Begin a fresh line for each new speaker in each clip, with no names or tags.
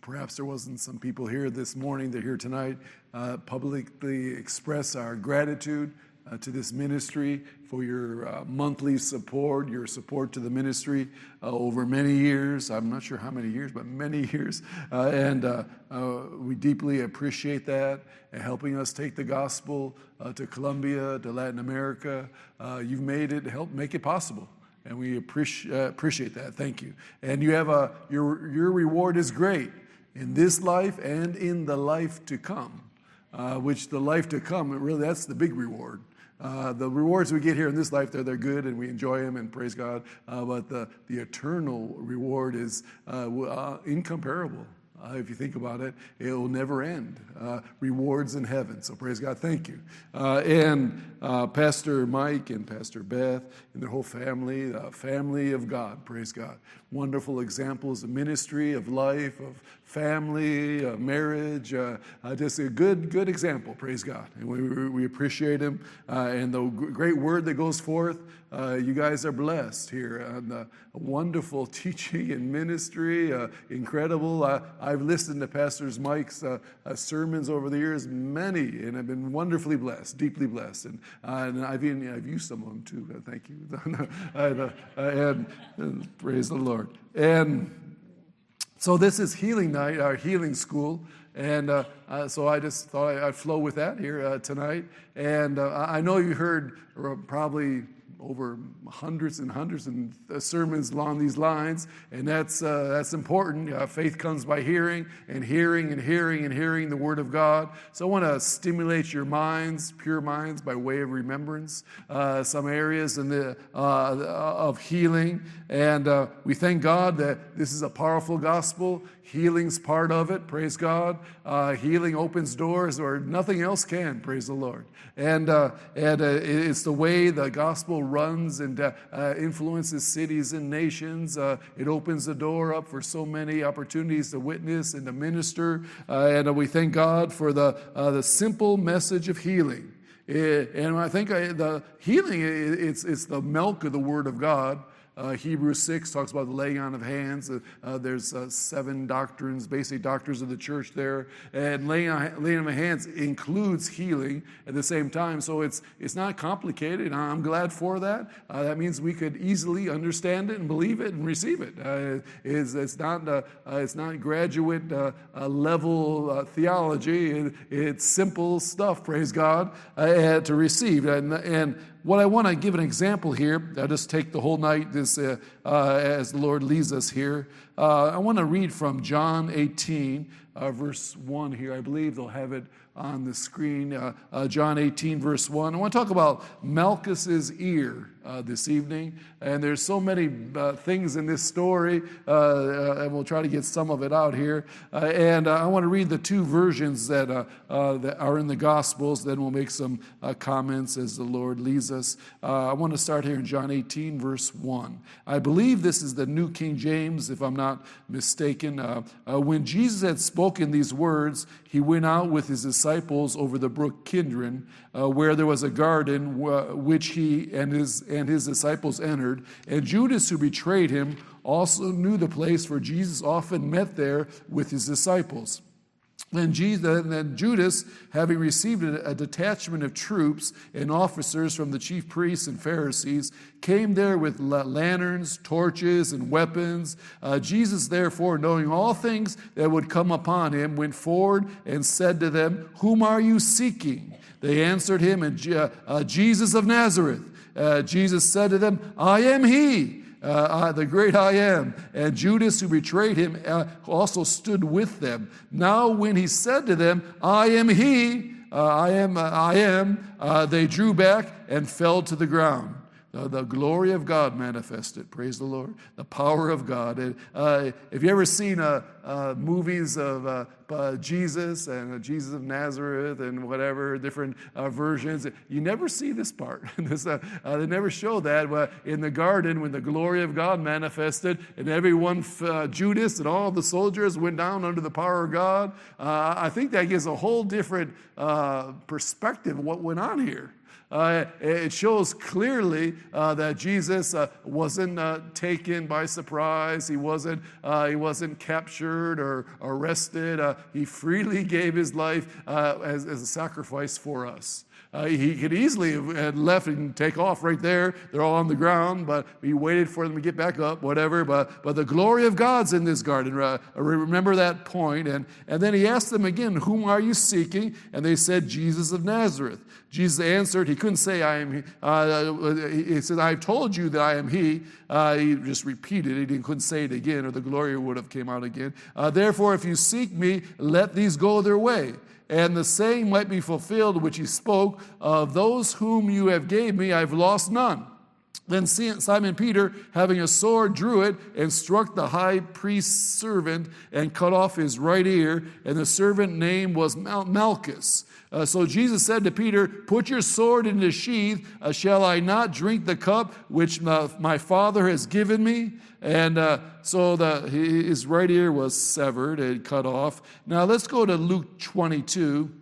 perhaps there wasn't some people here this morning, they're here tonight, uh, publicly express our gratitude uh, to this ministry for your uh, monthly support, your support to the ministry uh, over many years. I'm not sure how many years, but many years. Uh, and uh, we deeply appreciate that and helping us take the gospel to Colombia, to Latin America. you've made it, help make it possible. And we appreciate, appreciate that. Thank you. And you have a, your, your reward is great in this life and in the life to come. Uh, which the life to come, really, that's the big reward. Uh, the rewards we get here in this life, they're, they're good and we enjoy them and praise God. Uh, but the, the eternal reward is uh, uh incomparable. Uh, if you think about it, it will never end. Uh, rewards in heaven. So praise God. Thank you. Uh, and uh, Pastor Mike and Pastor Beth and their whole family, the family of God. Praise God. Wonderful examples of ministry, of life, of family, uh, marriage. just a good, good example. Praise God. And we, we appreciate him and the great word that goes forth. Uh, you guys are blessed here. Uh, wonderful teaching and ministry, uh, incredible. I've listened to Pastor Mike's uh, uh, sermons over the years, many, and I've been wonderfully blessed, deeply blessed. And, and I've, even, I've used some of them too. thank you. and, and praise the Lord. And so this is healing night, our healing school. And uh, uh, so I just thought I'd flow with that here uh, tonight. And I know you heard probably over hundreds and hundreds of uh, sermons along these lines, and that's, uh, that's important. Uh, faith comes by hearing, and hearing, and hearing, and hearing the Word of God. So I want to stimulate your minds, pure minds, by way of remembrance, uh, some areas in the, uh, of healing. And uh, we thank God that this is a powerful gospel. Healing's part of it, praise God. Healing opens doors or nothing else can, praise the Lord. And, and it's the way the gospel runs and uh, uh, influences cities and nations. Uh, it opens the door up for so many opportunities to witness and to minister. and we thank God for the, the simple message of healing. It, and I think the healing, it's, it's the milk of the Word of God. Uh, Hebrews 6 talks about the laying on of hands. Uh, uh, there's uh, seven doctrines, basic doctrines of the church there. And laying on, laying on of hands includes healing at the same time. So it's, it's not complicated. I'm glad for that. Uh, that means we could easily understand it and believe it and receive it. It's, it's, not, it's not graduate level theology, it, it's simple stuff, praise God, to receive. And, and what I want to give an example here, I'll just take the whole night this, uh, uh, as the Lord leads us here. Uh, I want to read from John 18, uh, verse 1 here. I believe they'll have it on the screen. Uh, uh, John 18, verse 1. I want to talk about Malchus's ear uh, this evening. And there's so many uh, things in this story, uh, uh, and we'll try to get some of it out here. and I want to read the two versions that, that are in the Gospels, then we'll make some comments as the Lord leads us. I want to start here in John 18, verse 1. I believe this is the New King James, if I'm not mistaken. when Jesus had spoken these words, he went out with his disciples over the brook Kidron, uh, where there was a garden uh, which he and his, and his disciples entered. And Judas, who betrayed him, also knew the place, for Jesus often met there with his disciples. Then, Jesus, then Judas, having received a, detachment of troops and officers from the chief priests and Pharisees, came there with lanterns, torches, and weapons. Uh, Jesus, therefore, knowing all things that would come upon him, went forward and said to them, Whom are you seeking? They answered him, uh, Jesus of Nazareth. Uh, Jesus said to them, I am he uh, the great I am. And Judas, who betrayed him, uh, also stood with them. Now, when he said to them, I am he, uh, I am, uh, I am, uh, they drew back and fell to the ground. The glory of God manifested. Praise the Lord. The power of God. And, uh, have you ever seen movies of uh, Jesus and uh, Jesus of Nazareth and whatever different uh, versions. You never see this part. this, uh, uh, they never show that in the garden when the glory of God manifested and everyone, uh, Judas and all the soldiers went down under the power of God. I think that gives a whole different perspective of what went on here. Uh, it shows clearly uh, that Jesus uh, wasn't uh, taken by surprise. He wasn't, uh, he wasn't captured or arrested. Uh, he freely gave his life as, as a sacrifice for us. Uh, he could easily have left and take off right there. They're all on the ground, but he waited for them to get back up, whatever. But, but the glory of God's in this garden. Uh, remember that point. And, and then he asked them again, Whom are you seeking? And they said, Jesus of Nazareth. Jesus answered, He couldn't say, I am he. Uh, he said, I've told you that I am he. Uh, he just repeated it. He couldn't say it again, or the glory would have came out again. Uh, Therefore, if you seek me, let these go their way and the saying might be fulfilled which he spoke of those whom you have gave me i've lost none then Simon Peter, having a sword, drew it and struck the high priest's servant and cut off his right ear. And the servant name was Malchus. Uh, so Jesus said to Peter, Put your sword in the sheath. Uh, shall I not drink the cup which my, my Father has given me? And uh, so the, his right ear was severed and cut off. Now let's go to Luke 22.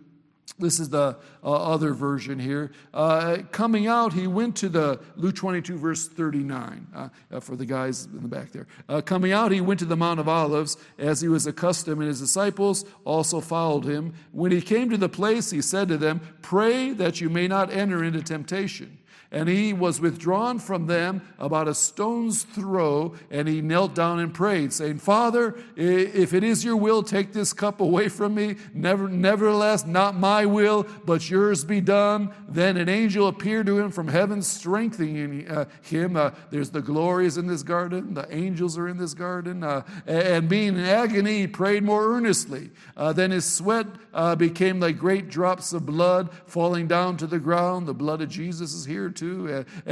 This is the uh, other version here. Uh, coming out, he went to the Luke 22, verse 39, uh, uh for the guys in the back there. Uh, coming out, he went to the Mount of Olives as he was accustomed, and his disciples also followed him. When he came to the place, he said to them, Pray that you may not enter into temptation. And he was withdrawn from them about a stone's throw, and he knelt down and prayed, saying, Father, if it is your will, take this cup away from me. Never, nevertheless, not my will, but yours be done. Then an angel appeared to him from heaven, strengthening uh, him. Uh, there's the glories in this garden, the angels are in this garden. Uh, and being in agony, he prayed more earnestly. Uh, then his sweat uh, became like great drops of blood falling down to the ground. The blood of Jesus is here to. Uh,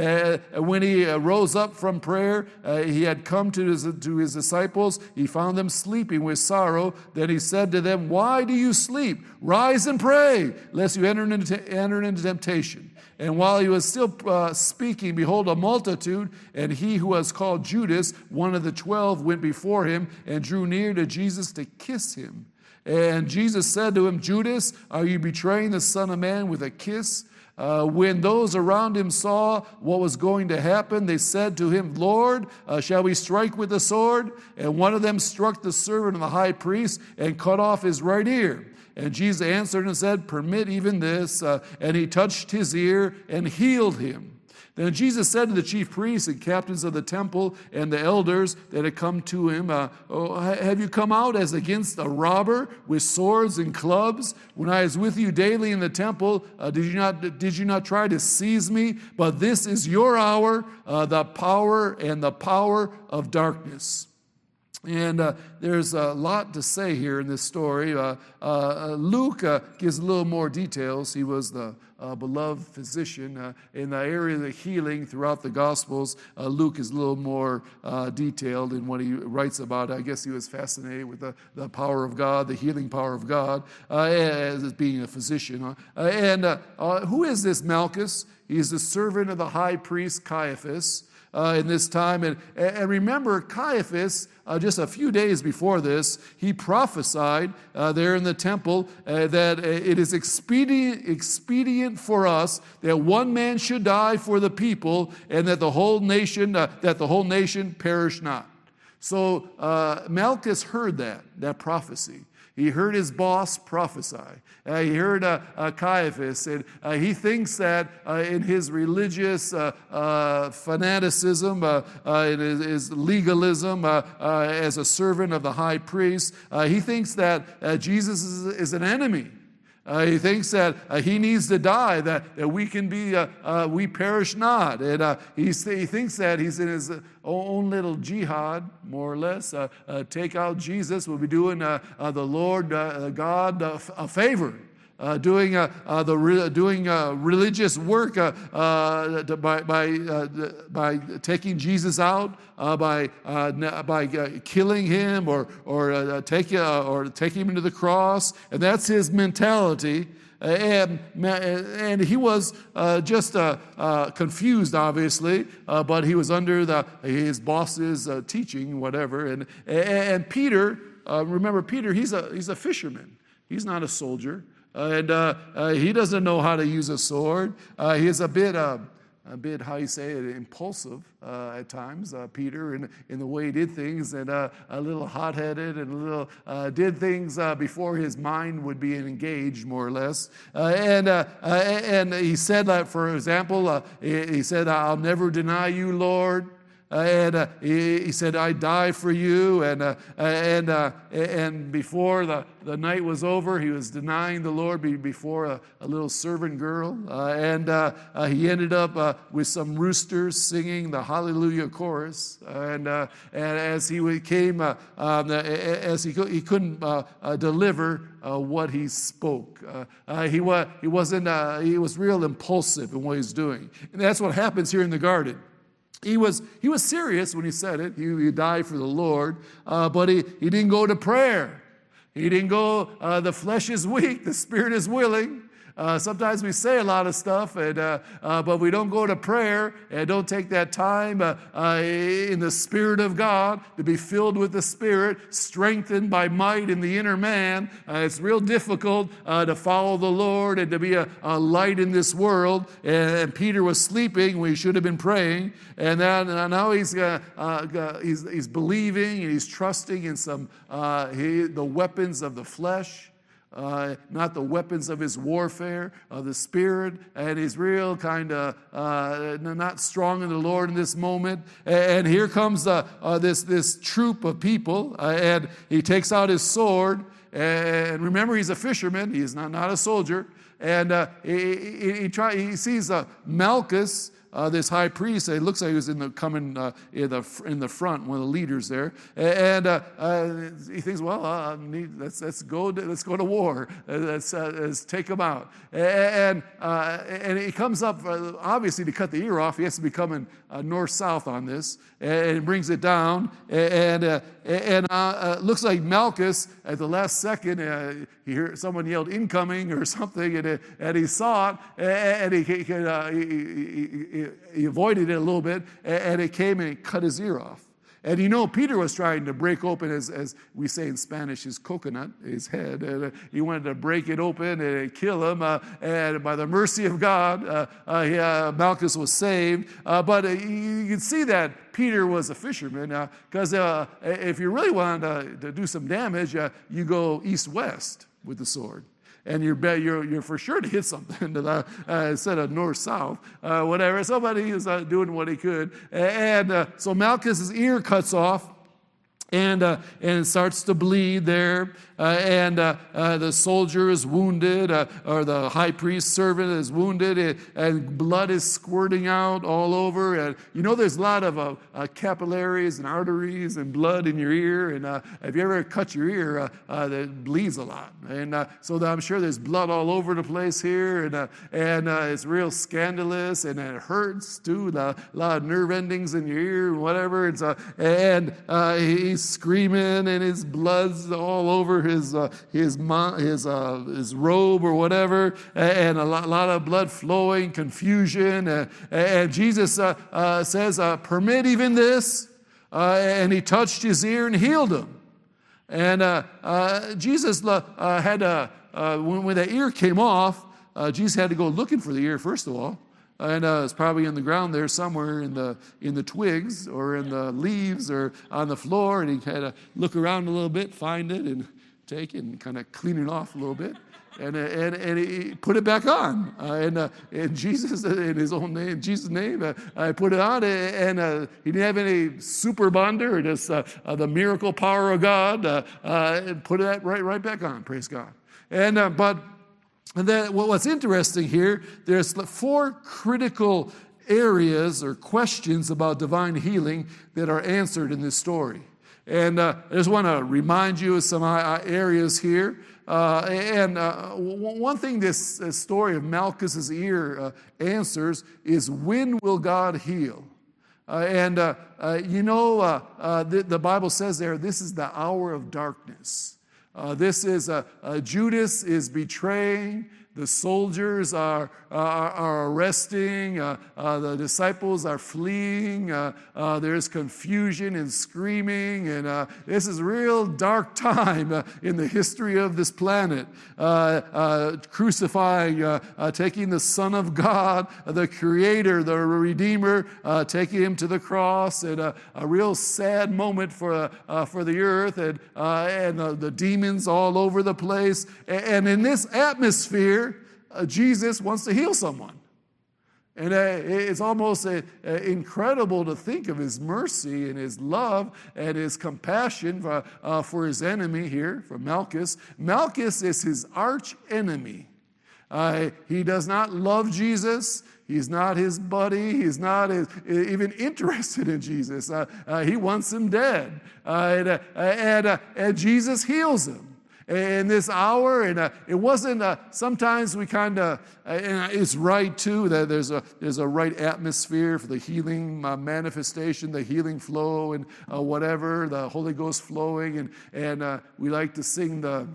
uh, when he uh, rose up from prayer, he had come to his, to his disciples. He found them sleeping with sorrow. Then he said to them, Why do you sleep? Rise and pray, lest you enter into, enter into temptation. And while he was still uh, speaking, behold, a multitude, and he who was called Judas, one of the twelve, went before him and drew near to Jesus to kiss him. And Jesus said to him, Judas, are you betraying the Son of Man with a kiss? Uh, when those around him saw what was going to happen, they said to him, Lord, uh, shall we strike with the sword? And one of them struck the servant of the high priest and cut off his right ear. And Jesus answered and said, Permit even this. Uh, and he touched his ear and healed him. Then Jesus said to the chief priests and captains of the temple and the elders that had come to him, uh, oh, Have you come out as against a robber with swords and clubs? When I was with you daily in the temple, uh, did, you not, did you not try to seize me? But this is your hour, uh, the power and the power of darkness. And uh, there's a lot to say here in this story. Uh, uh, Luke uh, gives a little more details. He was the uh, beloved physician uh, in the area of the healing throughout the Gospels. Luke is a little more detailed in what he writes about. I guess he was fascinated with the, the power of God, the healing power of God, as being a physician. and who is this Malchus? He's the servant of the high priest Caiaphas uh, in this time. And, and remember, Caiaphas, uh, just a few days before this, he prophesied uh, there in the temple uh, that uh, it is expedient, expedient for us that one man should die for the people and that the whole nation, uh, that the whole nation perish not. So Malchus heard that, that prophecy. He heard his boss prophesy. Uh, he heard uh, uh, Caiaphas, and uh, he thinks that uh, in his religious uh, fanaticism, in his, his legalism, as a servant of the high priest, he thinks that Jesus is, is an enemy. Uh, he thinks that uh, he needs to die, that, that we can be, uh, uh we perish not. And uh, he, he thinks that he's in his own little jihad, more or less. Uh, take out Jesus, we'll be doing the Lord God a favor uh, doing, uh, uh, the re- doing uh, religious work uh, uh, by, by, uh, by taking Jesus out, uh, by, uh, by killing him or, or, take, or taking him to the cross. And that's his mentality. And, and he was just confused, obviously, but he was under the, his boss's teaching, whatever. And, and Peter, remember, Peter, he's a, he's a fisherman, he's not a soldier. And he doesn't know how to use a sword. he's a bit a bit, how you say it, impulsive uh, at times, uh, Peter, in, in the way he did things, and uh, a little hot headed, and a little uh, did things uh, before his mind would be engaged, more or less. Uh, and, and he said, that, for example, he said, I'll never deny you, Lord. And uh, he, he, said, I die for you. And, uh, and, uh, and before the, the night was over, he was denying the Lord before a, a little servant girl. Uh, and uh, uh, he ended up with some roosters singing the Hallelujah chorus. And, and as he came, um, as he, he couldn't deliver what he spoke, he, wa- he, wasn't, he was real impulsive in what he's doing. And that's what happens here in the garden. He was, he was serious when he said it. He, he died for the Lord, uh, but he, he didn't go to prayer. He didn't go, uh, the flesh is weak, the spirit is willing. Uh, sometimes we say a lot of stuff, and, uh, uh, but we don't go to prayer and don't take that time uh, uh, in the Spirit of God to be filled with the Spirit, strengthened by might in the inner man. Uh, it's real difficult to follow the Lord and to be a, a light in this world. And, and, Peter was sleeping when he should have been praying, and then, now he's, he's, he's believing and he's trusting in some he, the weapons of the flesh uh, not the weapons of his warfare, of the Spirit, and he's real kind of uh, not strong in the Lord in this moment. And here comes uh, this, this troop of people, uh, and he takes out his sword. And remember, he's a fisherman, he's not, not a soldier. And uh, he, he, he, try, he sees uh, Malchus uh, this high priest. It looks like he was in the coming uh, in the in the front, one of the leaders there, and uh, uh he thinks, well, uh, let's let's go to, let's go to war. Uh, let's, let's take him out. And and he comes up obviously to cut the ear off. He has to be coming north south on this, and brings it down. And and looks like Malchus at the last second he heard someone yelled incoming or something, and, and he saw it, and he, he, he, he avoided it a little bit, and it came and it cut his ear off. And you know, Peter was trying to break open, as, as we say in Spanish, his coconut, his head. And uh, he wanted to break it open and kill him. Uh, and by the mercy of God, uh, uh Malchus was saved. Uh, but uh, you can see that Peter was a fisherman because if you really want to, to do some damage, you go east west with the sword and you're, you're, you're for sure to hit something to the, uh, instead of north south, uh, whatever. Somebody is uh, doing what he could. And uh, so Malchus's ear cuts off and, uh, and it starts to bleed there. Uh, and uh, uh, the soldier is wounded, uh, or the high priest servant is wounded, and, and, blood is squirting out all over. And you know, there's a lot of uh, uh, capillaries and arteries and blood in your ear. And if you ever cut your ear, it bleeds a lot. And so I'm sure there's blood all over the place here, and, and it's real scandalous, and it hurts too. A lot of nerve endings in your ear and whatever. So, and he's screaming, and his blood's all over his, uh, his, his, uh, his robe or whatever, and a lot, lot of blood flowing, confusion. And, and Jesus uh, uh says, uh, Permit even this. And he touched his ear and healed him. And Jesus had, when, when the ear came off, Jesus had to go looking for the ear, first of all and uh, it's probably in the ground there somewhere in the in the twigs or in the leaves or on the floor and he had to look around a little bit find it and take it and kind of clean it off a little bit. And, uh, and, and he put it back on. Uh, and, uh, and Jesus, uh, in his own name, Jesus' name, uh, I put it on. And uh, he didn't have any super bonder, just the miracle power of God. and put it right, right back on, praise God. And, but and then what's interesting here, there's four critical areas or questions about divine healing that are answered in this story. And uh, I just want to remind you of some uh, uh, areas here. Uh, and uh, one thing this, story of Malchus's ear uh, answers is when will God heal? and you know, the, the, Bible says there, this is the hour of darkness. this is Judas is betraying The soldiers are, are, are arresting. Uh, uh, the disciples are fleeing. Uh, uh there's confusion and screaming. And uh, this is a real dark time uh, in the history of this planet. crucifying, taking the Son of God, the Creator, the Redeemer, taking him to the cross. And a real sad moment for, for the earth and, and the demons all over the place. And in this atmosphere, uh, Jesus wants to heal someone. And uh, it's almost uh, incredible to think of his mercy and his love and his compassion for, uh, for his enemy here, for Malchus. Malchus is his arch enemy. He does not love Jesus. He's not his buddy. He's not his, even interested in Jesus. he wants him dead. and, and Jesus heals him in this hour. And uh, it wasn't, uh, sometimes we kind of, uh, and it's right too, that there's a, there's a right atmosphere for the healing uh, manifestation, the healing flow, and uh, whatever, the Holy Ghost flowing. And, and uh, we like to sing the,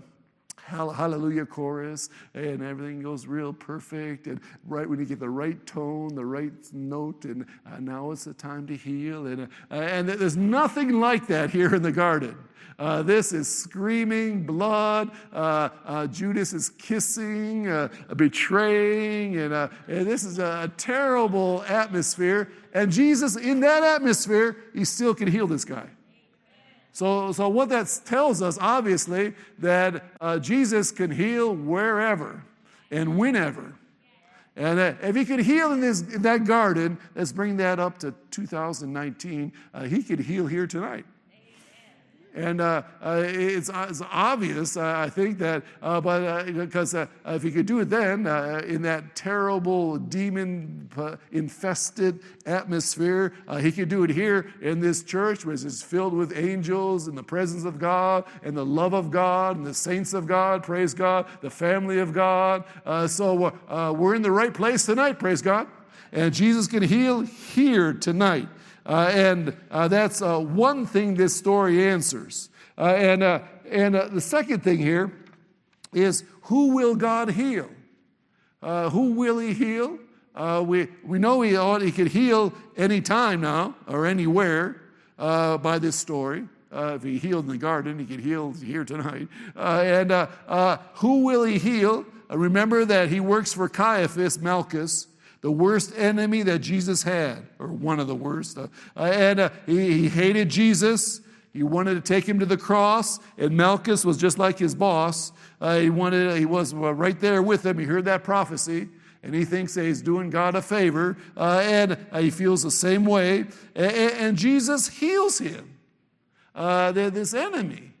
hallelujah chorus and everything goes real perfect and right when you get the right tone the right note and uh, now it's the time to heal and, uh, and there's nothing like that here in the garden uh, this is screaming blood. Uh, uh, Judas is kissing, uh, betraying, and, and, this is a terrible atmosphere. And Jesus, in that atmosphere, he still can heal this guy. So, so what that tells us, obviously, that uh, Jesus can heal wherever and whenever. And uh, if he could heal in, this, in that garden, let's bring that up to 2019, uh, he could heal here tonight. And uh, uh, it's, uh, it's, obvious, uh, I think, that, uh, but because if he could do it then in that terrible demon infested atmosphere, he could do it here in this church, which is filled with angels and the presence of God and the love of God and the saints of God, praise God, the family of God. so we're in the right place tonight, praise God. And Jesus can heal here tonight. Uh, and uh, that's uh, one thing this story answers. Uh, and uh, and uh, the second thing here is who will God heal? who will He heal? we, we know he, ought, he could heal anytime now or anywhere by this story. if he healed in the garden, he could heal here tonight. and who will he heal? remember that he works for Caiaphas, Malchus, the worst enemy that Jesus had, or one of the worst. Uh, and uh, he, he, hated Jesus. He wanted to take him to the cross, and Malchus was just like his boss. Uh, he wanted, he was right there with him. He heard that prophecy, and he thinks he's doing God a favor, uh, and uh, he feels the same way. And, and Jesus heals him, uh, this enemy,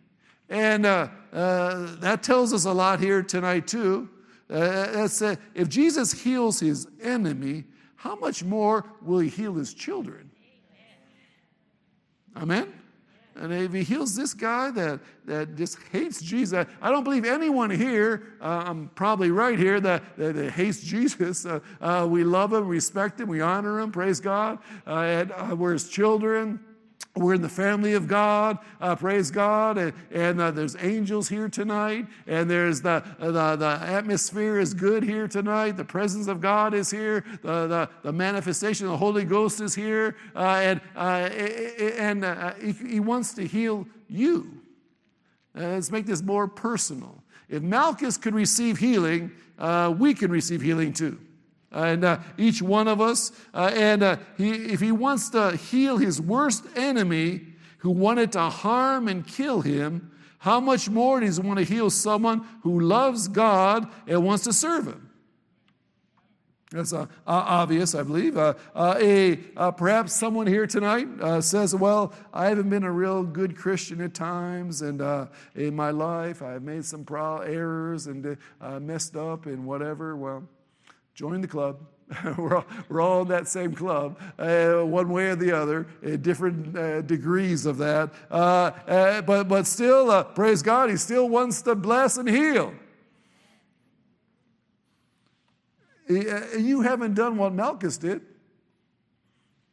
and that tells us a lot here tonight too. Uh, uh, if Jesus heals his enemy, how much more will he heal his children? Amen? And if he heals this guy that, that just hates Jesus, I don't believe anyone here, uh, I'm probably right here, that, that, that hates Jesus. Uh, uh, we love him, respect him, we honor him, praise God. Uh, and we're his children. We're in the family of God, uh, praise God, and, and uh, there's angels here tonight, and there's the, the, the atmosphere is good here tonight. The presence of God is here, the, the, the manifestation of the Holy Ghost is here, uh, and, uh, and uh, he, he, wants to heal you. Uh, let's make this more personal. If Malchus could receive healing, we can receive healing too and uh, each one of us. Uh, and uh, he, if he wants to heal his worst enemy who wanted to harm and kill him, how much more does he want to heal someone who loves God and wants to serve him? That's uh, obvious, I believe. Uh, uh, a, perhaps someone here tonight says, Well, I haven't been a real good Christian at times, and in my life I've made some errors and messed up and whatever. Well, Join the club. we're, all, we're all in that same club, uh, one way or the other, different uh, degrees of that. Uh, uh but, but still, uh, praise God, He still wants to bless and heal. Uh, you haven't done what Malchus did.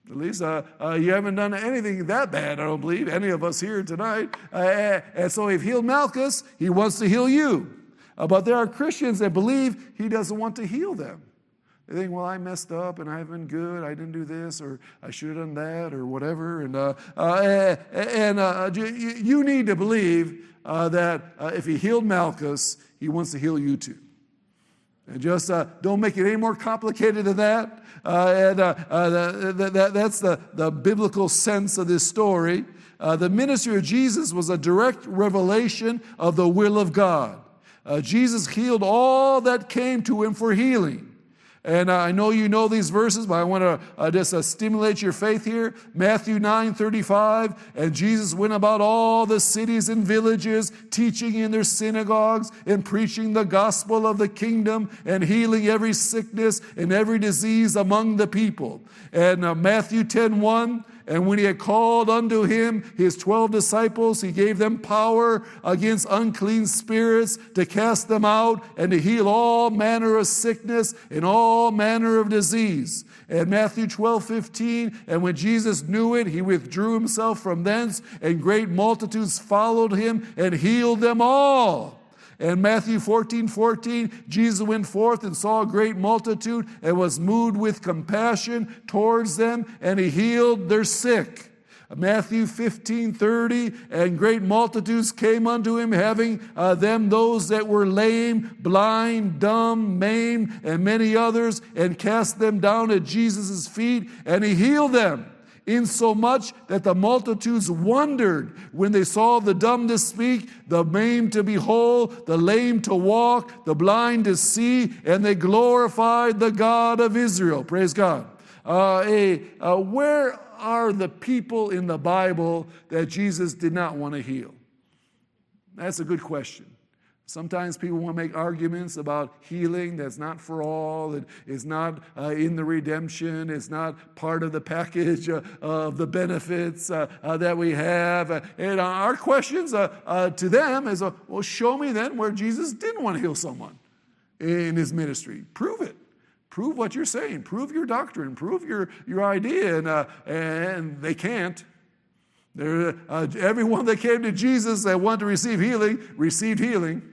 At least you haven't done anything that bad, I don't believe, any of us here tonight. and so, if healed Malchus, he wants to heal you. Uh, but there are Christians that believe he doesn't want to heal them. They think, well, I messed up and I haven't been good. I didn't do this or I should have done that or whatever. And, uh, uh, and uh, you need to believe uh, that uh, if he healed Malchus, he wants to heal you too. And just uh, don't make it any more complicated than that. and the, the, the, that's the, the biblical sense of this story. the ministry of Jesus was a direct revelation of the will of God. Jesus healed all that came to him for healing. And I know you know these verses, but I want to uh, just uh, stimulate your faith here. Matthew 9 35. And Jesus went about all the cities and villages, teaching in their synagogues and preaching the gospel of the kingdom and healing every sickness and every disease among the people. And uh, Matthew 10 1. And when he had called unto him his twelve disciples, he gave them power against unclean spirits to cast them out and to heal all manner of sickness and all manner of disease. And Matthew 12, 15, and when Jesus knew it, he withdrew himself from thence, and great multitudes followed him and healed them all. And Matthew 14, 14, Jesus went forth and saw a great multitude and was moved with compassion towards them, and he healed their sick. Matthew 15, 30, and great multitudes came unto him, having uh, them those that were lame, blind, dumb, maimed, and many others, and cast them down at Jesus' feet, and he healed them insomuch that the multitudes wondered when they saw the dumb to speak, the maimed to behold, the lame to walk, the blind to see, and they glorified the God of Israel. Praise God. Uh, a, uh, where are the people in the Bible that Jesus did not want to heal? That's a good question. Sometimes people want to make arguments about healing that's not for all, it is not uh, in the redemption, it's not part of the package uh, of the benefits uh, uh that we have. Uh, and our questions uh, to them is well, show me then where Jesus didn't want to heal someone in his ministry. Prove it. Prove what you're saying. Prove your doctrine. Prove your, your idea. And, and they can't. There, everyone that came to Jesus that wanted to receive healing received healing.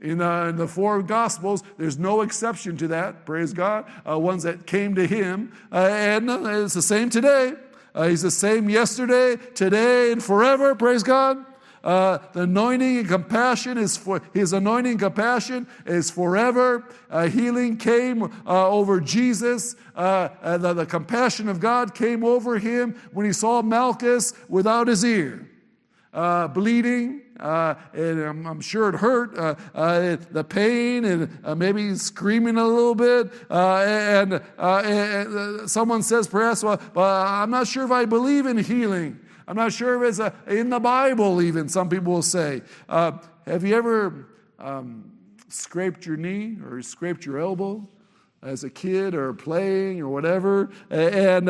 In, uh, in, the four Gospels, there's no exception to that, praise God. Uh, ones that came to Him. Uh, and uh, it's the same today. Uh, he's the same yesterday, today, and forever, praise God. Uh, the anointing and compassion is for his anointing and compassion is forever. healing came over Jesus. The, the compassion of God came over him when he saw Malchus without his ear, bleeding, uh, and I'm, I'm, sure it hurt, uh, uh, the pain, and uh, maybe screaming a little bit. Uh, and, uh, and someone says, perhaps, well, I'm not sure if I believe in healing. I'm not sure if it's a, in the Bible, even, some people will say. have you ever um, scraped your knee or scraped your elbow? As a kid or playing or whatever, and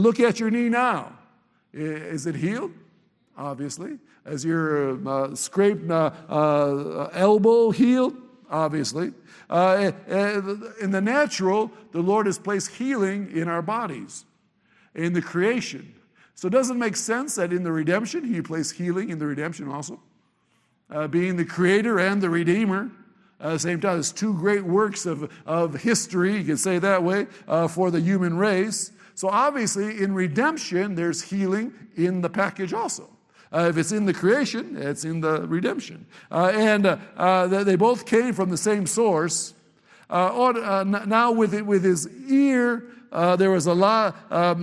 look at your knee now. Is it healed? Obviously as your uh, scraped uh, uh, elbow healed? Obviously. Uh, in the natural, the Lord has placed healing in our bodies, in the creation. So it doesn't make sense that in the redemption, He placed healing in the redemption also. Uh, being the creator and the redeemer, at the same time, it's two great works of, of history, you can say that way, uh, for the human race. So obviously, in redemption, there's healing in the package also. Uh, if it's in the creation, it's in the redemption. Uh, and uh, uh they both came from the same source. Uh, uh, now, with, with his ear, there was a lot, um,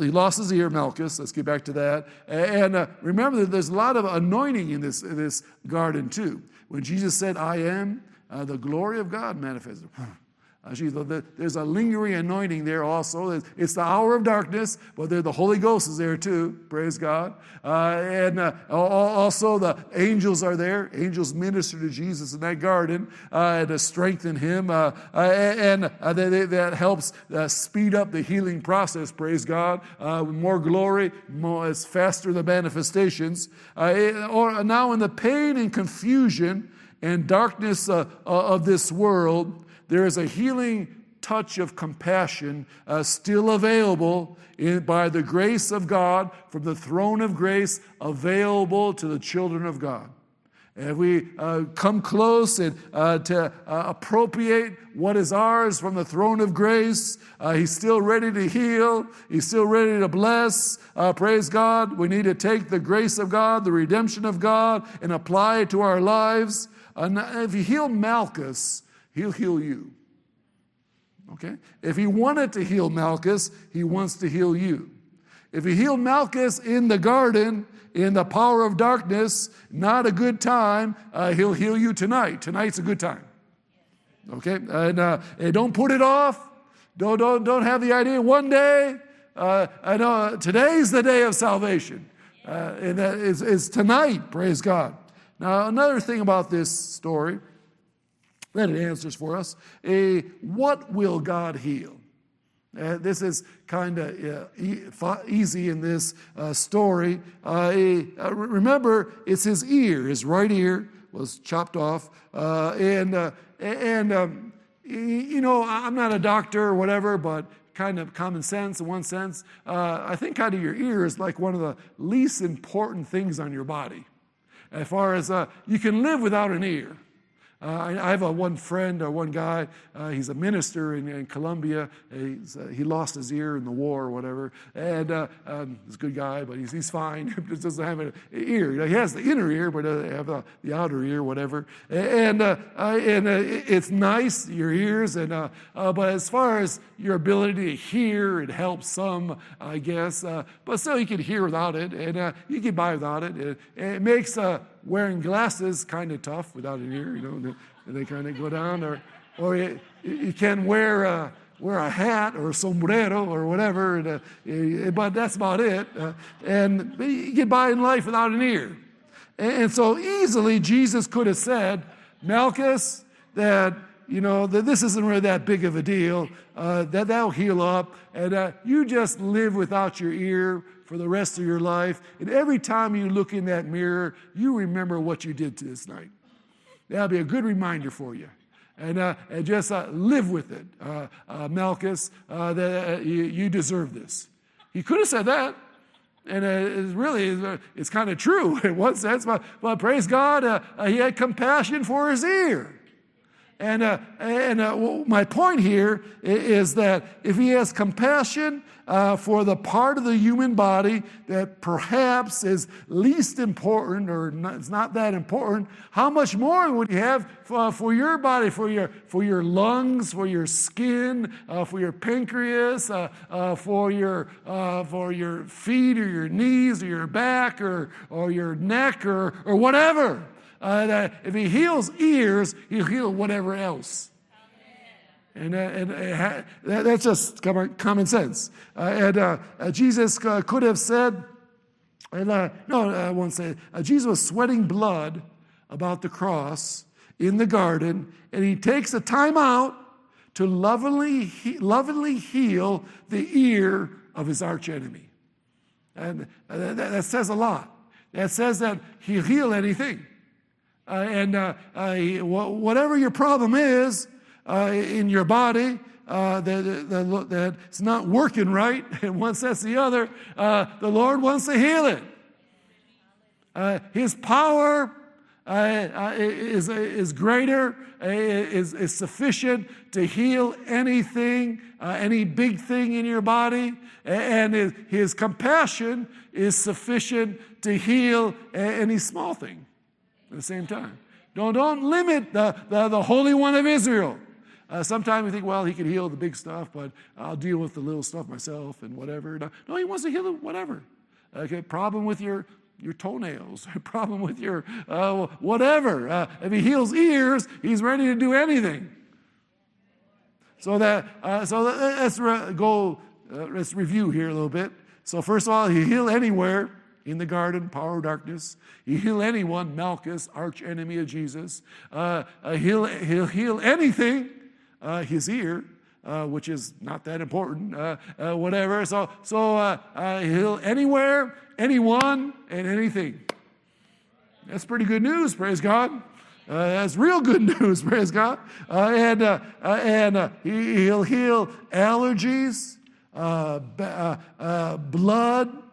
he lost his ear, Malchus. Let's get back to that. And remember that there's a lot of anointing in this, in this garden, too. When Jesus said, I am, the glory of God manifested. There's a lingering anointing there also. It's the hour of darkness, but the Holy Ghost is there too. Praise God. Uh, and uh, also the angels are there. Angels minister to Jesus in that garden uh, to strengthen him. Uh, uh, and uh, that helps speed up the healing process. Praise God. more glory, more, it's faster the manifestations. or now in the pain and confusion and darkness of this world, there is a healing touch of compassion uh, still available in, by the grace of God from the throne of grace available to the children of God. if we uh, come close and uh, to uh, appropriate what is ours from the throne of grace, uh, He's still ready to heal. He's still ready to bless. Uh, praise God. We need to take the grace of God, the redemption of God, and apply it to our lives. And if He healed Malchus, He'll heal you. Okay? If He wanted to heal Malchus, He wants to heal you. If He healed Malchus in the garden, in the power of darkness, not a good time, uh, he'll heal you tonight. Tonight's a good time. Okay? And, uh, and don't put it off. Don't, don't, don't have the idea one day. Uh, I know today's the day of salvation. Uh, and that is, is tonight, praise God. Now, another thing about this story that it answers for us a, what will God heal? Uh, this is kind of uh, e- easy in this uh, story. Uh, uh, remember, it's his ear, his right ear was chopped off. Uh, and, and um, you know, I'm not a doctor or whatever, but kind of common sense in one sense. I think kind of your ear is like one of the least important things on your body. As far as you can live without an ear. Uh, I, I, have a one friend or one guy. Uh, he's a minister in, in Colombia. Uh, he lost his ear in the war or whatever, and uh, um, he's a good guy, but he's, he's fine. just doesn't have an ear. You know, he has the inner ear, but doesn't have the, the outer ear, whatever. And uh, and uh, it's nice your ears, and but as far as your ability to hear, it helps some, I guess. but still, you can hear without it, and you can buy without it. It, makes wearing glasses kind of tough without an ear, you know, they, they kind of go down. Or, or you, you can wear a, wear a hat or a sombrero or whatever, and, uh, but that's about it. Uh, and you get by in life without an ear. And, and so easily Jesus could have said, Malchus, that you know, that this isn't really that big of a deal, uh, that that'll heal up, and uh, you just live without your ear for the rest of your life. And every time you look in that mirror, you remember what you did to this night. That'll be a good reminder for you. And, uh, and just uh, live with it, uh, uh Malchus, uh, that uh, you, you, deserve this. He could have said that. And it's really, it's kind of true in one sense, but, but praise God, he had compassion for his ear. And, uh, and uh, my point here is that if he has compassion uh, for the part of the human body that perhaps is least important or not, it's not that important, how much more would he have for, for your body, for your, for your lungs, for your skin, uh, for your pancreas, uh, uh, for, your, for your feet or your knees or your back or, or your neck or, or whatever? Uh, that if he heals ears, he'll heal whatever else. And, uh, and uh, that's just common sense. Uh, and uh, uh, Jesus could have said, and, no, I won't say it. Jesus was sweating blood about the cross in the garden, and he takes a time out to lovingly, lovingly heal the ear of his archenemy. And that, that says a lot. That says that he'll heal anything. Uh, and uh, uh, whatever your problem is uh, in your body, uh, that, that, that, it's not working right, and one or the other, uh, the Lord wants to heal it. his power is, is greater, is, is sufficient to heal anything, any big thing in your body, and his compassion is sufficient to heal any small thing at the same time. Don't, don't limit the, the, the Holy One of Israel. Uh, sometimes we think, well, he can heal the big stuff, but I'll deal with the little stuff myself and whatever. No, no he wants to heal whatever. Okay, problem with your your toenails, problem with your uh, whatever. Uh, if he heals ears, he's ready to do anything. So that uh, so let's re- go. Uh, let's review here a little bit. So first of all, he heal anywhere in the garden, power of darkness. He heal anyone, Malchus, arch enemy of Jesus. Uh, uh, he'll, he'll heal anything, uh, his ear, uh, which is not that important, uh, uh, whatever. So, so he'll anywhere, anyone, and anything. That's pretty good news, praise God. Uh, that's real good news, praise God. Uh, and uh, and he, will heal allergies, blood,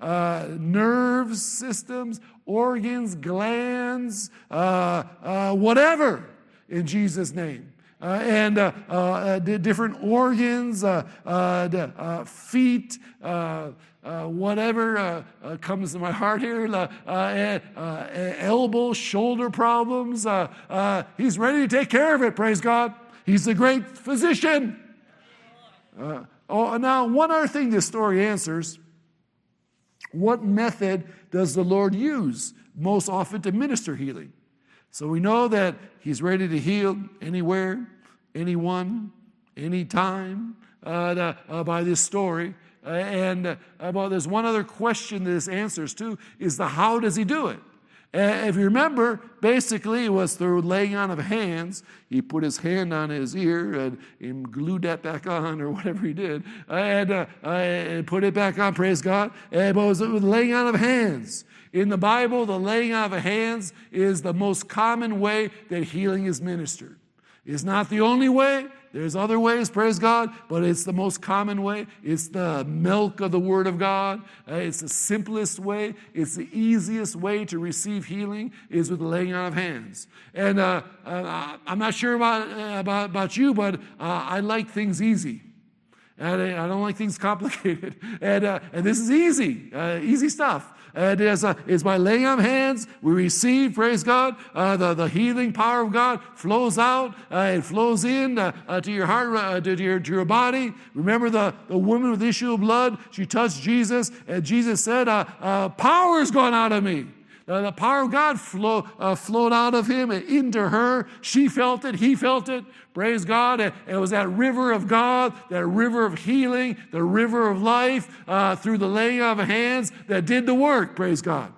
uh, nerve systems, organs, glands, uh, uh, whatever, in Jesus' name. Uh, and uh, uh, uh different organs, uh, uh, feet, whatever comes to my heart here, elbow, shoulder problems. he's ready to take care of it, praise God. He's a great physician. oh, now, one other thing this story answers what method does the Lord use most often to minister healing? So we know that He's ready to heal anywhere, anyone, anytime uh, uh, by this story. Uh, and uh, well, there's one other question that this answers to is the how does He do it? If you remember, basically it was through laying on of hands. He put his hand on his ear and, glued that back on, or whatever he did, and, uh, put it back on. Praise God! And it was with laying on of hands. In the Bible, the laying on of hands is the most common way that healing is ministered. It's not the only way, there's other ways, praise God, but it's the most common way. It's the milk of the Word of God. Uh, it's the simplest way. It's the easiest way to receive healing is with the laying on of hands. And uh, uh, I'm not sure about, uh, about, about you, but uh, I like things easy. And I don't like things complicated. And, and this is easy, easy stuff. And it's, uh, it's by laying on hands, we receive, praise God, uh, the, the healing power of God flows out, uh, it flows in uh, uh, to your heart, uh, to, your, to your body. Remember the, the woman with the issue of blood? She touched Jesus, and Jesus said, Power has gone out of me. Uh, the power of God flow, uh, flowed out of him and into her. She felt it, he felt it. Praise God. It, it was that river of God, that river of healing, the river of life uh, through the laying of hands that did the work. Praise God.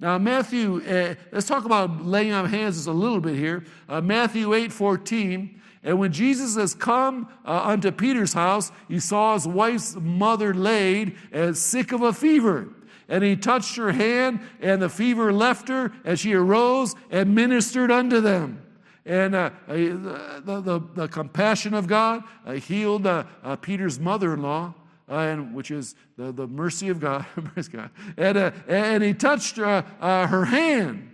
Now, Matthew, uh, let's talk about laying of hands just a little bit here. Uh, Matthew 8 14. And when Jesus has come uh, unto Peter's house, he saw his wife's mother laid and sick of a fever and he touched her hand, and the fever left her, and she arose and ministered unto them. And uh, the, the, the, compassion of God uh, healed uh, uh Peter's mother in law, uh, and which is the, the mercy of God. God. And, uh, and he touched her hand.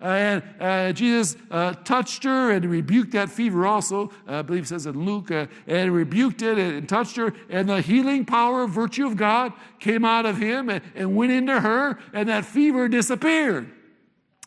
Uh, and uh, Jesus uh, touched her and rebuked that fever also, I believe it says in Luke, and rebuked it and, touched her, and the healing power, virtue of God came out of him and, and went into her, and that fever disappeared.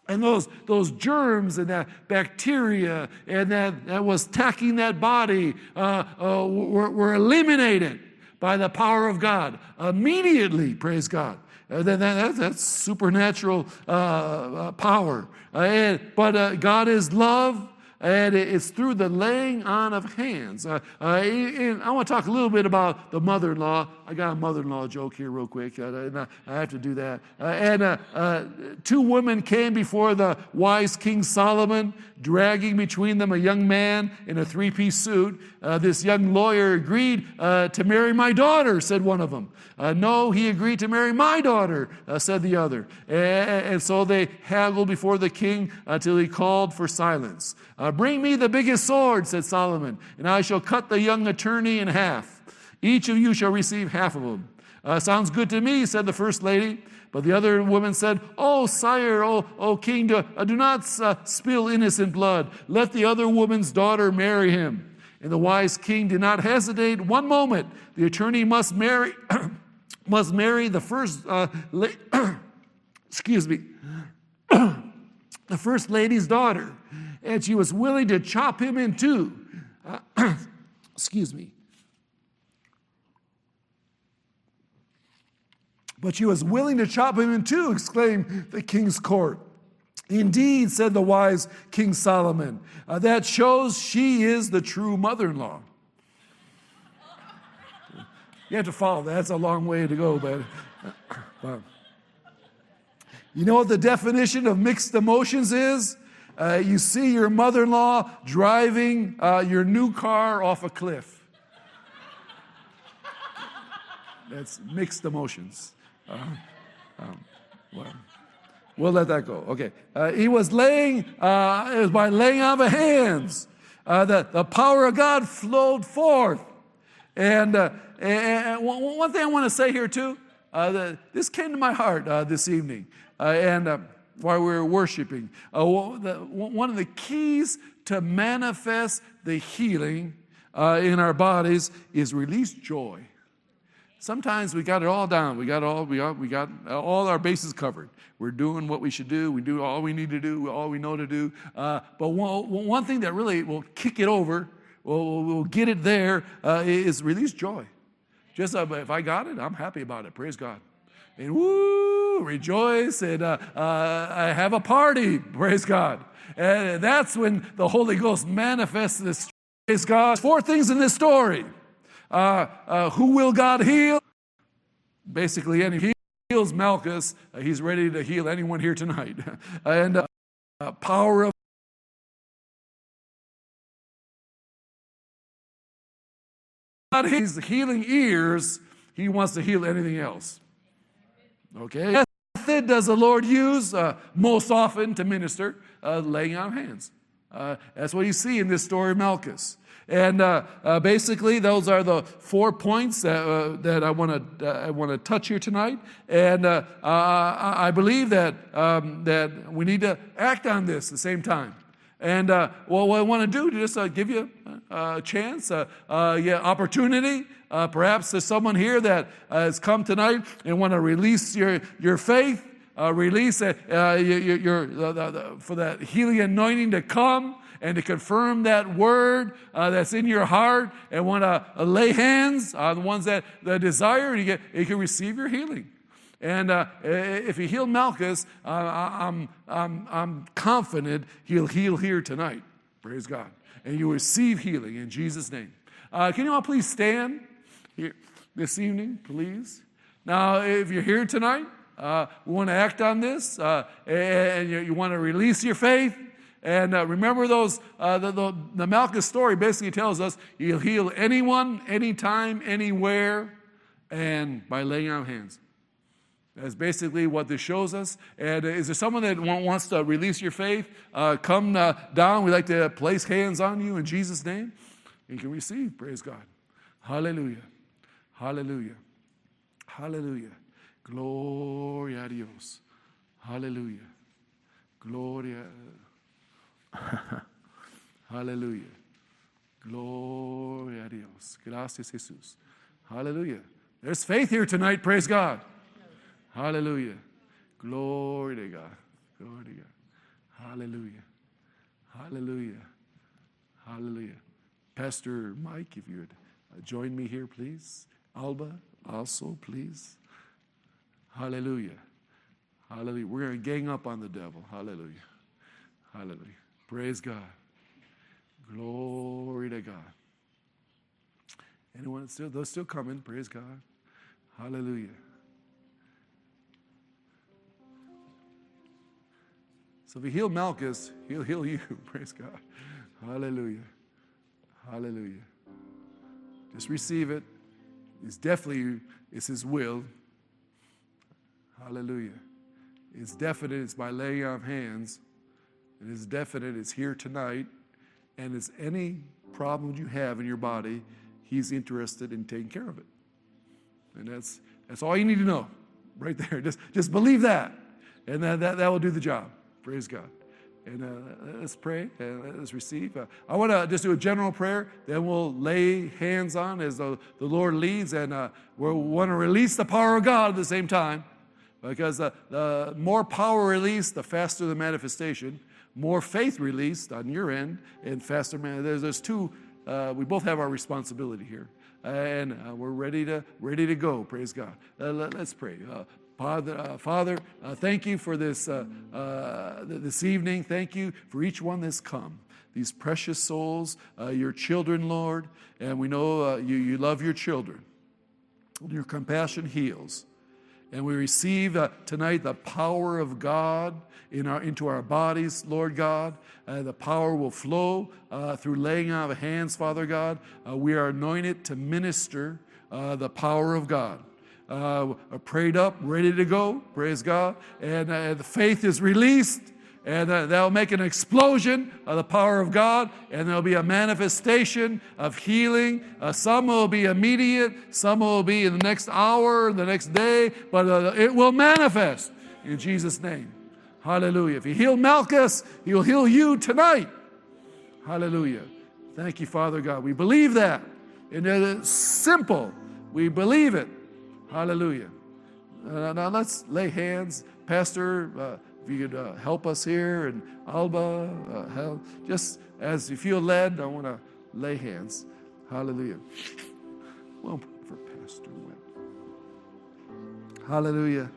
And those, those germs and that bacteria and that, that was attacking that body uh, uh, were, were eliminated by the power of God immediately, praise God. Uh, that, that, that's supernatural uh, uh, power. Uh, and, but God is love. And it's through the laying on of hands. Uh, uh, I want to talk a little bit about the mother in law. I got a mother in law joke here, real quick. I, I have to do that. Uh, and two women came before the wise King Solomon, dragging between them a young man in a three piece suit. This young lawyer agreed to marry my daughter, said one of them. no, he agreed to marry my daughter, said the other. And, and, so they haggled before the king until he called for silence. Uh, bring me the biggest sword, said Solomon, and I shall cut the young attorney in half. Each of you shall receive half of. Uh, sounds good to me, said the first lady. But the other woman said, Oh, sire, oh, oh king, do, uh, do not uh, spill innocent blood. Let the other woman's daughter marry him. And the wise king did not hesitate one moment. The attorney must marry, must marry the first, uh, la- excuse me, the first lady's daughter and she was willing to chop him in two. Uh, excuse me. But she was willing to chop him in two, exclaimed the king's court. Indeed, said the wise King Solomon, uh, that shows she is the true mother in law. You have to follow that. That's a long way to go, but. Uh, you know what the definition of mixed emotions is? Uh, you see your mother in law driving uh, your new car off a cliff. That's mixed emotions. Uh, um, well, we'll let that go. Okay. Uh, he was laying, uh, it was by laying on of hands. Uh, the, the power of God flowed forth. And, and one thing I want to say here, too, the, this came to my heart this evening. and while we were worshiping. Uh, one of the keys to manifest the healing uh, in our bodies is release joy. Sometimes we got it all down. We got all we got, we got all our bases covered. We're doing what we should do. We do all we need to do, all we know to do. Uh, but one, one thing that really will kick it over, will will get it there, uh, is release joy. Just uh, if I got it, I'm happy about it. Praise God. And woo, rejoice and uh, uh, I have a party. Praise God. And that's when the Holy Ghost manifests this. Praise God. Four things in this story. Uh, uh, who will God heal? Basically, any he heals Malchus, uh, he's ready to heal anyone here tonight. and uh, uh, power of God, he's healing ears. He wants to heal anything else. Okay? Method does the Lord use uh, most often to minister? laying on hands. that's what you see in this story of Malchus. And uh, uh, basically, those are the four points that, uh, that I want to uh, I want to touch here tonight. And uh, I believe that um, that we need to act on this at the same time. And uh, well, what I want to do to just uh, give you a chance, uh, yeah, opportunity. perhaps there's someone here that has come tonight and want to release your, your faith, release your, your, for that healing anointing to come and to confirm that word uh, that's in your heart and want to uh, lay hands on the ones that, that desire, you, get, you can receive your healing. And uh, if he healed Malchus, uh, I'm, I'm, I'm confident he'll heal here tonight. Praise God. And you receive healing in Jesus' name. Uh, can you all please stand here this evening, please? Now, if you're here tonight, uh, we want to act on this, uh, and you, you want to release your faith, and uh, remember those, uh, the, the, the Malchus story basically tells us he'll heal anyone, anytime, anywhere, and by laying on hands. That's basically what this shows us. And uh, is there someone that wants to release your faith? Uh, come uh, down. We'd like to place hands on you in Jesus' name. You can receive. Praise God. Hallelujah. Hallelujah. Hallelujah. Gloria a Dios. Hallelujah. Gloria. Aleluya. Gloria a Dios. Gracias, Jesús. Hallelujah. There's faith here tonight. Praise God. Hallelujah. Glory to God. Glory to God. Hallelujah. Hallelujah. Hallelujah. Pastor Mike, if you would uh, join me here, please. Alba, also, please. Hallelujah. Hallelujah. We're going to gang up on the devil. Hallelujah. Hallelujah. Praise God. Glory to God. Anyone still, those still coming. Praise God. Hallelujah. So if he healed Malchus, he'll heal you. Praise God. Hallelujah. Hallelujah. Just receive it. It's definitely, it's his will. Hallelujah. It's definite, it's by laying on hands. It is definite, it's here tonight, and it's any problem you have in your body, He's interested in taking care of it. And that's, that's all you need to know right there. Just, just believe that, and that, that, that will do the job. Praise God. And uh, let's pray and let's receive. Uh, I want to just do a general prayer, then we'll lay hands on as the, the Lord leads, and uh, we want to release the power of God at the same time. Because uh, the more power released, the faster the manifestation more faith released on your end and faster man. There's, there's two, uh, we both have our responsibility here. Uh, and uh, we're ready to, ready to go. Praise God. Uh, let, us pray. Uh, Father, uh, Father thank you for this, this evening. Thank you for each one that's come these precious souls, uh, your children, Lord. And we know uh, you, you love your children. Your compassion heals. And we receive uh, tonight the power of God in our, into our bodies, Lord God. Uh, the power will flow uh, through laying on of hands, Father God. Uh, we are anointed to minister uh, the power of God. Uh, prayed up, ready to go, praise God. And the faith is released and uh, that'll make an explosion of the power of God, and there'll be a manifestation of healing. Uh, some will be immediate, some will be in the next hour, the next day, but uh, it will manifest in Jesus' name. Hallelujah. If He healed Malchus, He'll heal you tonight. Hallelujah. Thank you, Father God. We believe that. And it's simple. We believe it. Hallelujah. Uh, now let's lay hands. Pastor, uh, if you could uh, help us here, and Alba, uh, help. just as you feel led, I want to lay hands. Hallelujah. Well, for Pastor Webb. Hallelujah.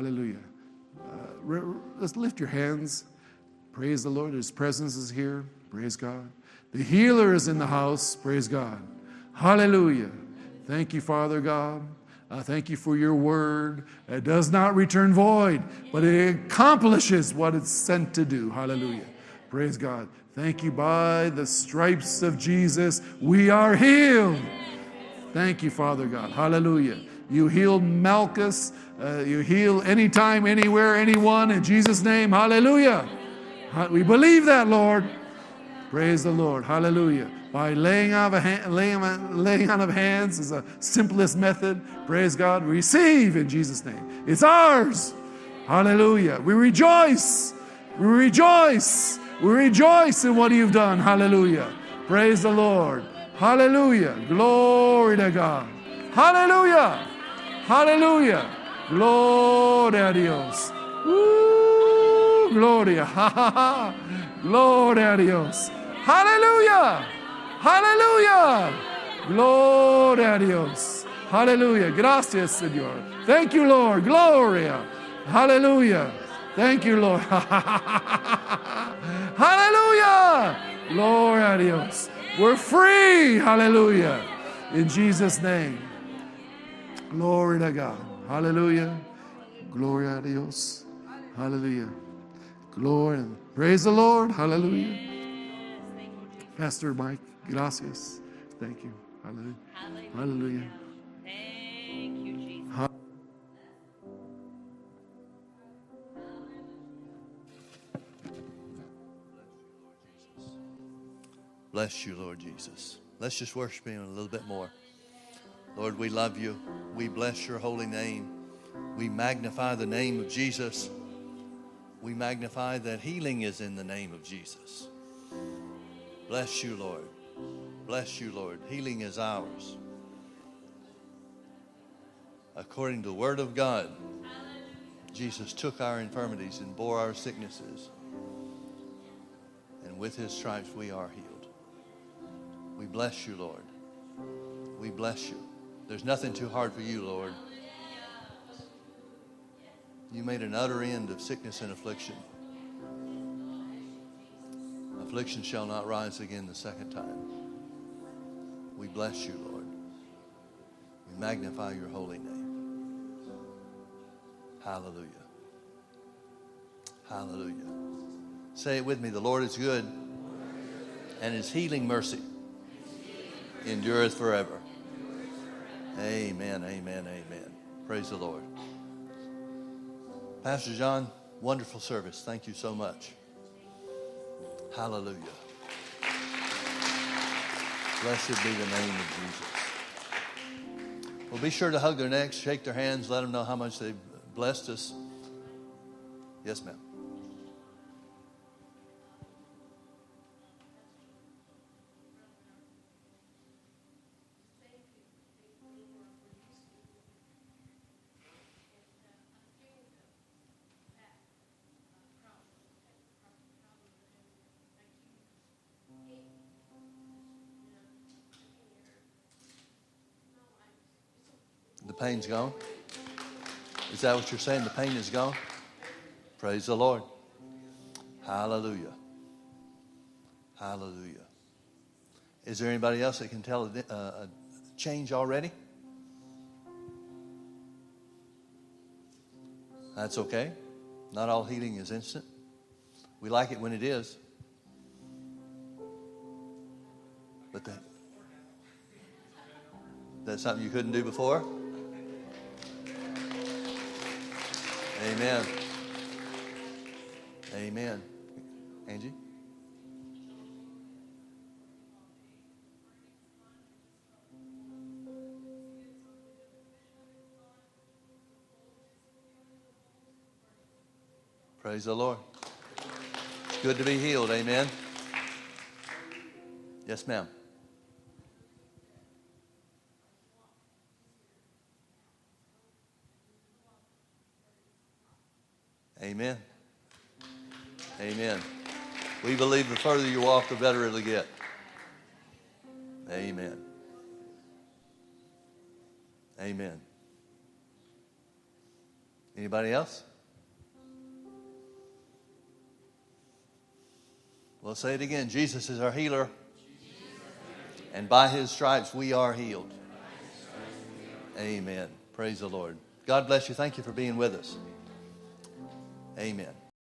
Hallelujah. Uh, re- let's lift your hands. Praise the Lord. His presence is here. Praise God. The healer is in the house. Praise God. Hallelujah. Thank you, Father God. Uh, thank you for your word. It does not return void, but it accomplishes what it's sent to do. Hallelujah. Praise God. Thank you. By the stripes of Jesus, we are healed. Thank you, Father God. Hallelujah. You heal Malchus. Uh, you heal anytime, anywhere, anyone in Jesus' name. Hallelujah. We believe that, Lord. Praise the Lord. Hallelujah. By laying on of, hand, laying, laying on of hands is the simplest method. Praise God. Receive in Jesus' name. It's ours. Hallelujah. We rejoice. We rejoice. We rejoice in what you've done. Hallelujah. Praise the Lord. Hallelujah. Glory to God. Hallelujah. Hallelujah. Gloria a Dios. Woo, gloria. Gloria a Dios. Hallelujah. Hallelujah. Gloria a Dios. Hallelujah. Gracias, Señor. Thank you, Lord. Gloria. Hallelujah. Thank you, Lord. Hallelujah. Gloria a Dios. We're free. Hallelujah. In Jesus' name. Glory to God. Hallelujah. Gloria a Dios. Hallelujah. Glory. Praise the Lord. Hallelujah. Pastor Mike, gracias. Thank you. Hallelujah. Hallelujah.
Thank you, Jesus.
Bless you, Lord Jesus. Let's just worship Him a little bit more. Lord, we love you. We bless your holy name. We magnify the name of Jesus. We magnify that healing is in the name of Jesus. Bless you, Lord. Bless you, Lord. Healing is ours. According to the Word of God, Jesus took our infirmities and bore our sicknesses. And with His stripes, we are healed. We bless you, Lord. We bless you. There's nothing too hard for you, Lord. You made an utter end of sickness and affliction. Affliction shall not rise again the second time. We bless you, Lord. We magnify your holy name. Hallelujah. Hallelujah. Say it with me. The Lord is good, and his healing mercy endureth forever. Amen, amen, amen. Praise the Lord. Pastor John, wonderful service. Thank you so much. Hallelujah. Blessed be the name of Jesus. Well, be sure to hug their necks, shake their hands, let them know how much they've blessed us. Yes, ma'am. Pain's gone? Is that what you're saying? The pain is gone? Praise the Lord. Hallelujah. Hallelujah. Is there anybody else that can tell a, uh, a change already? That's okay. Not all healing is instant. We like it when it is. But that, that's something you couldn't do before? Amen. Amen. Angie? Praise the Lord. It's good to be healed. Amen. Yes, ma'am. Amen. Amen. We believe the further you walk, the better it'll get. Amen. Amen. Anybody else? We'll say it again. Jesus is our healer. And by his stripes we are healed. Amen. Praise the Lord. God bless you. Thank you for being with us. Amen.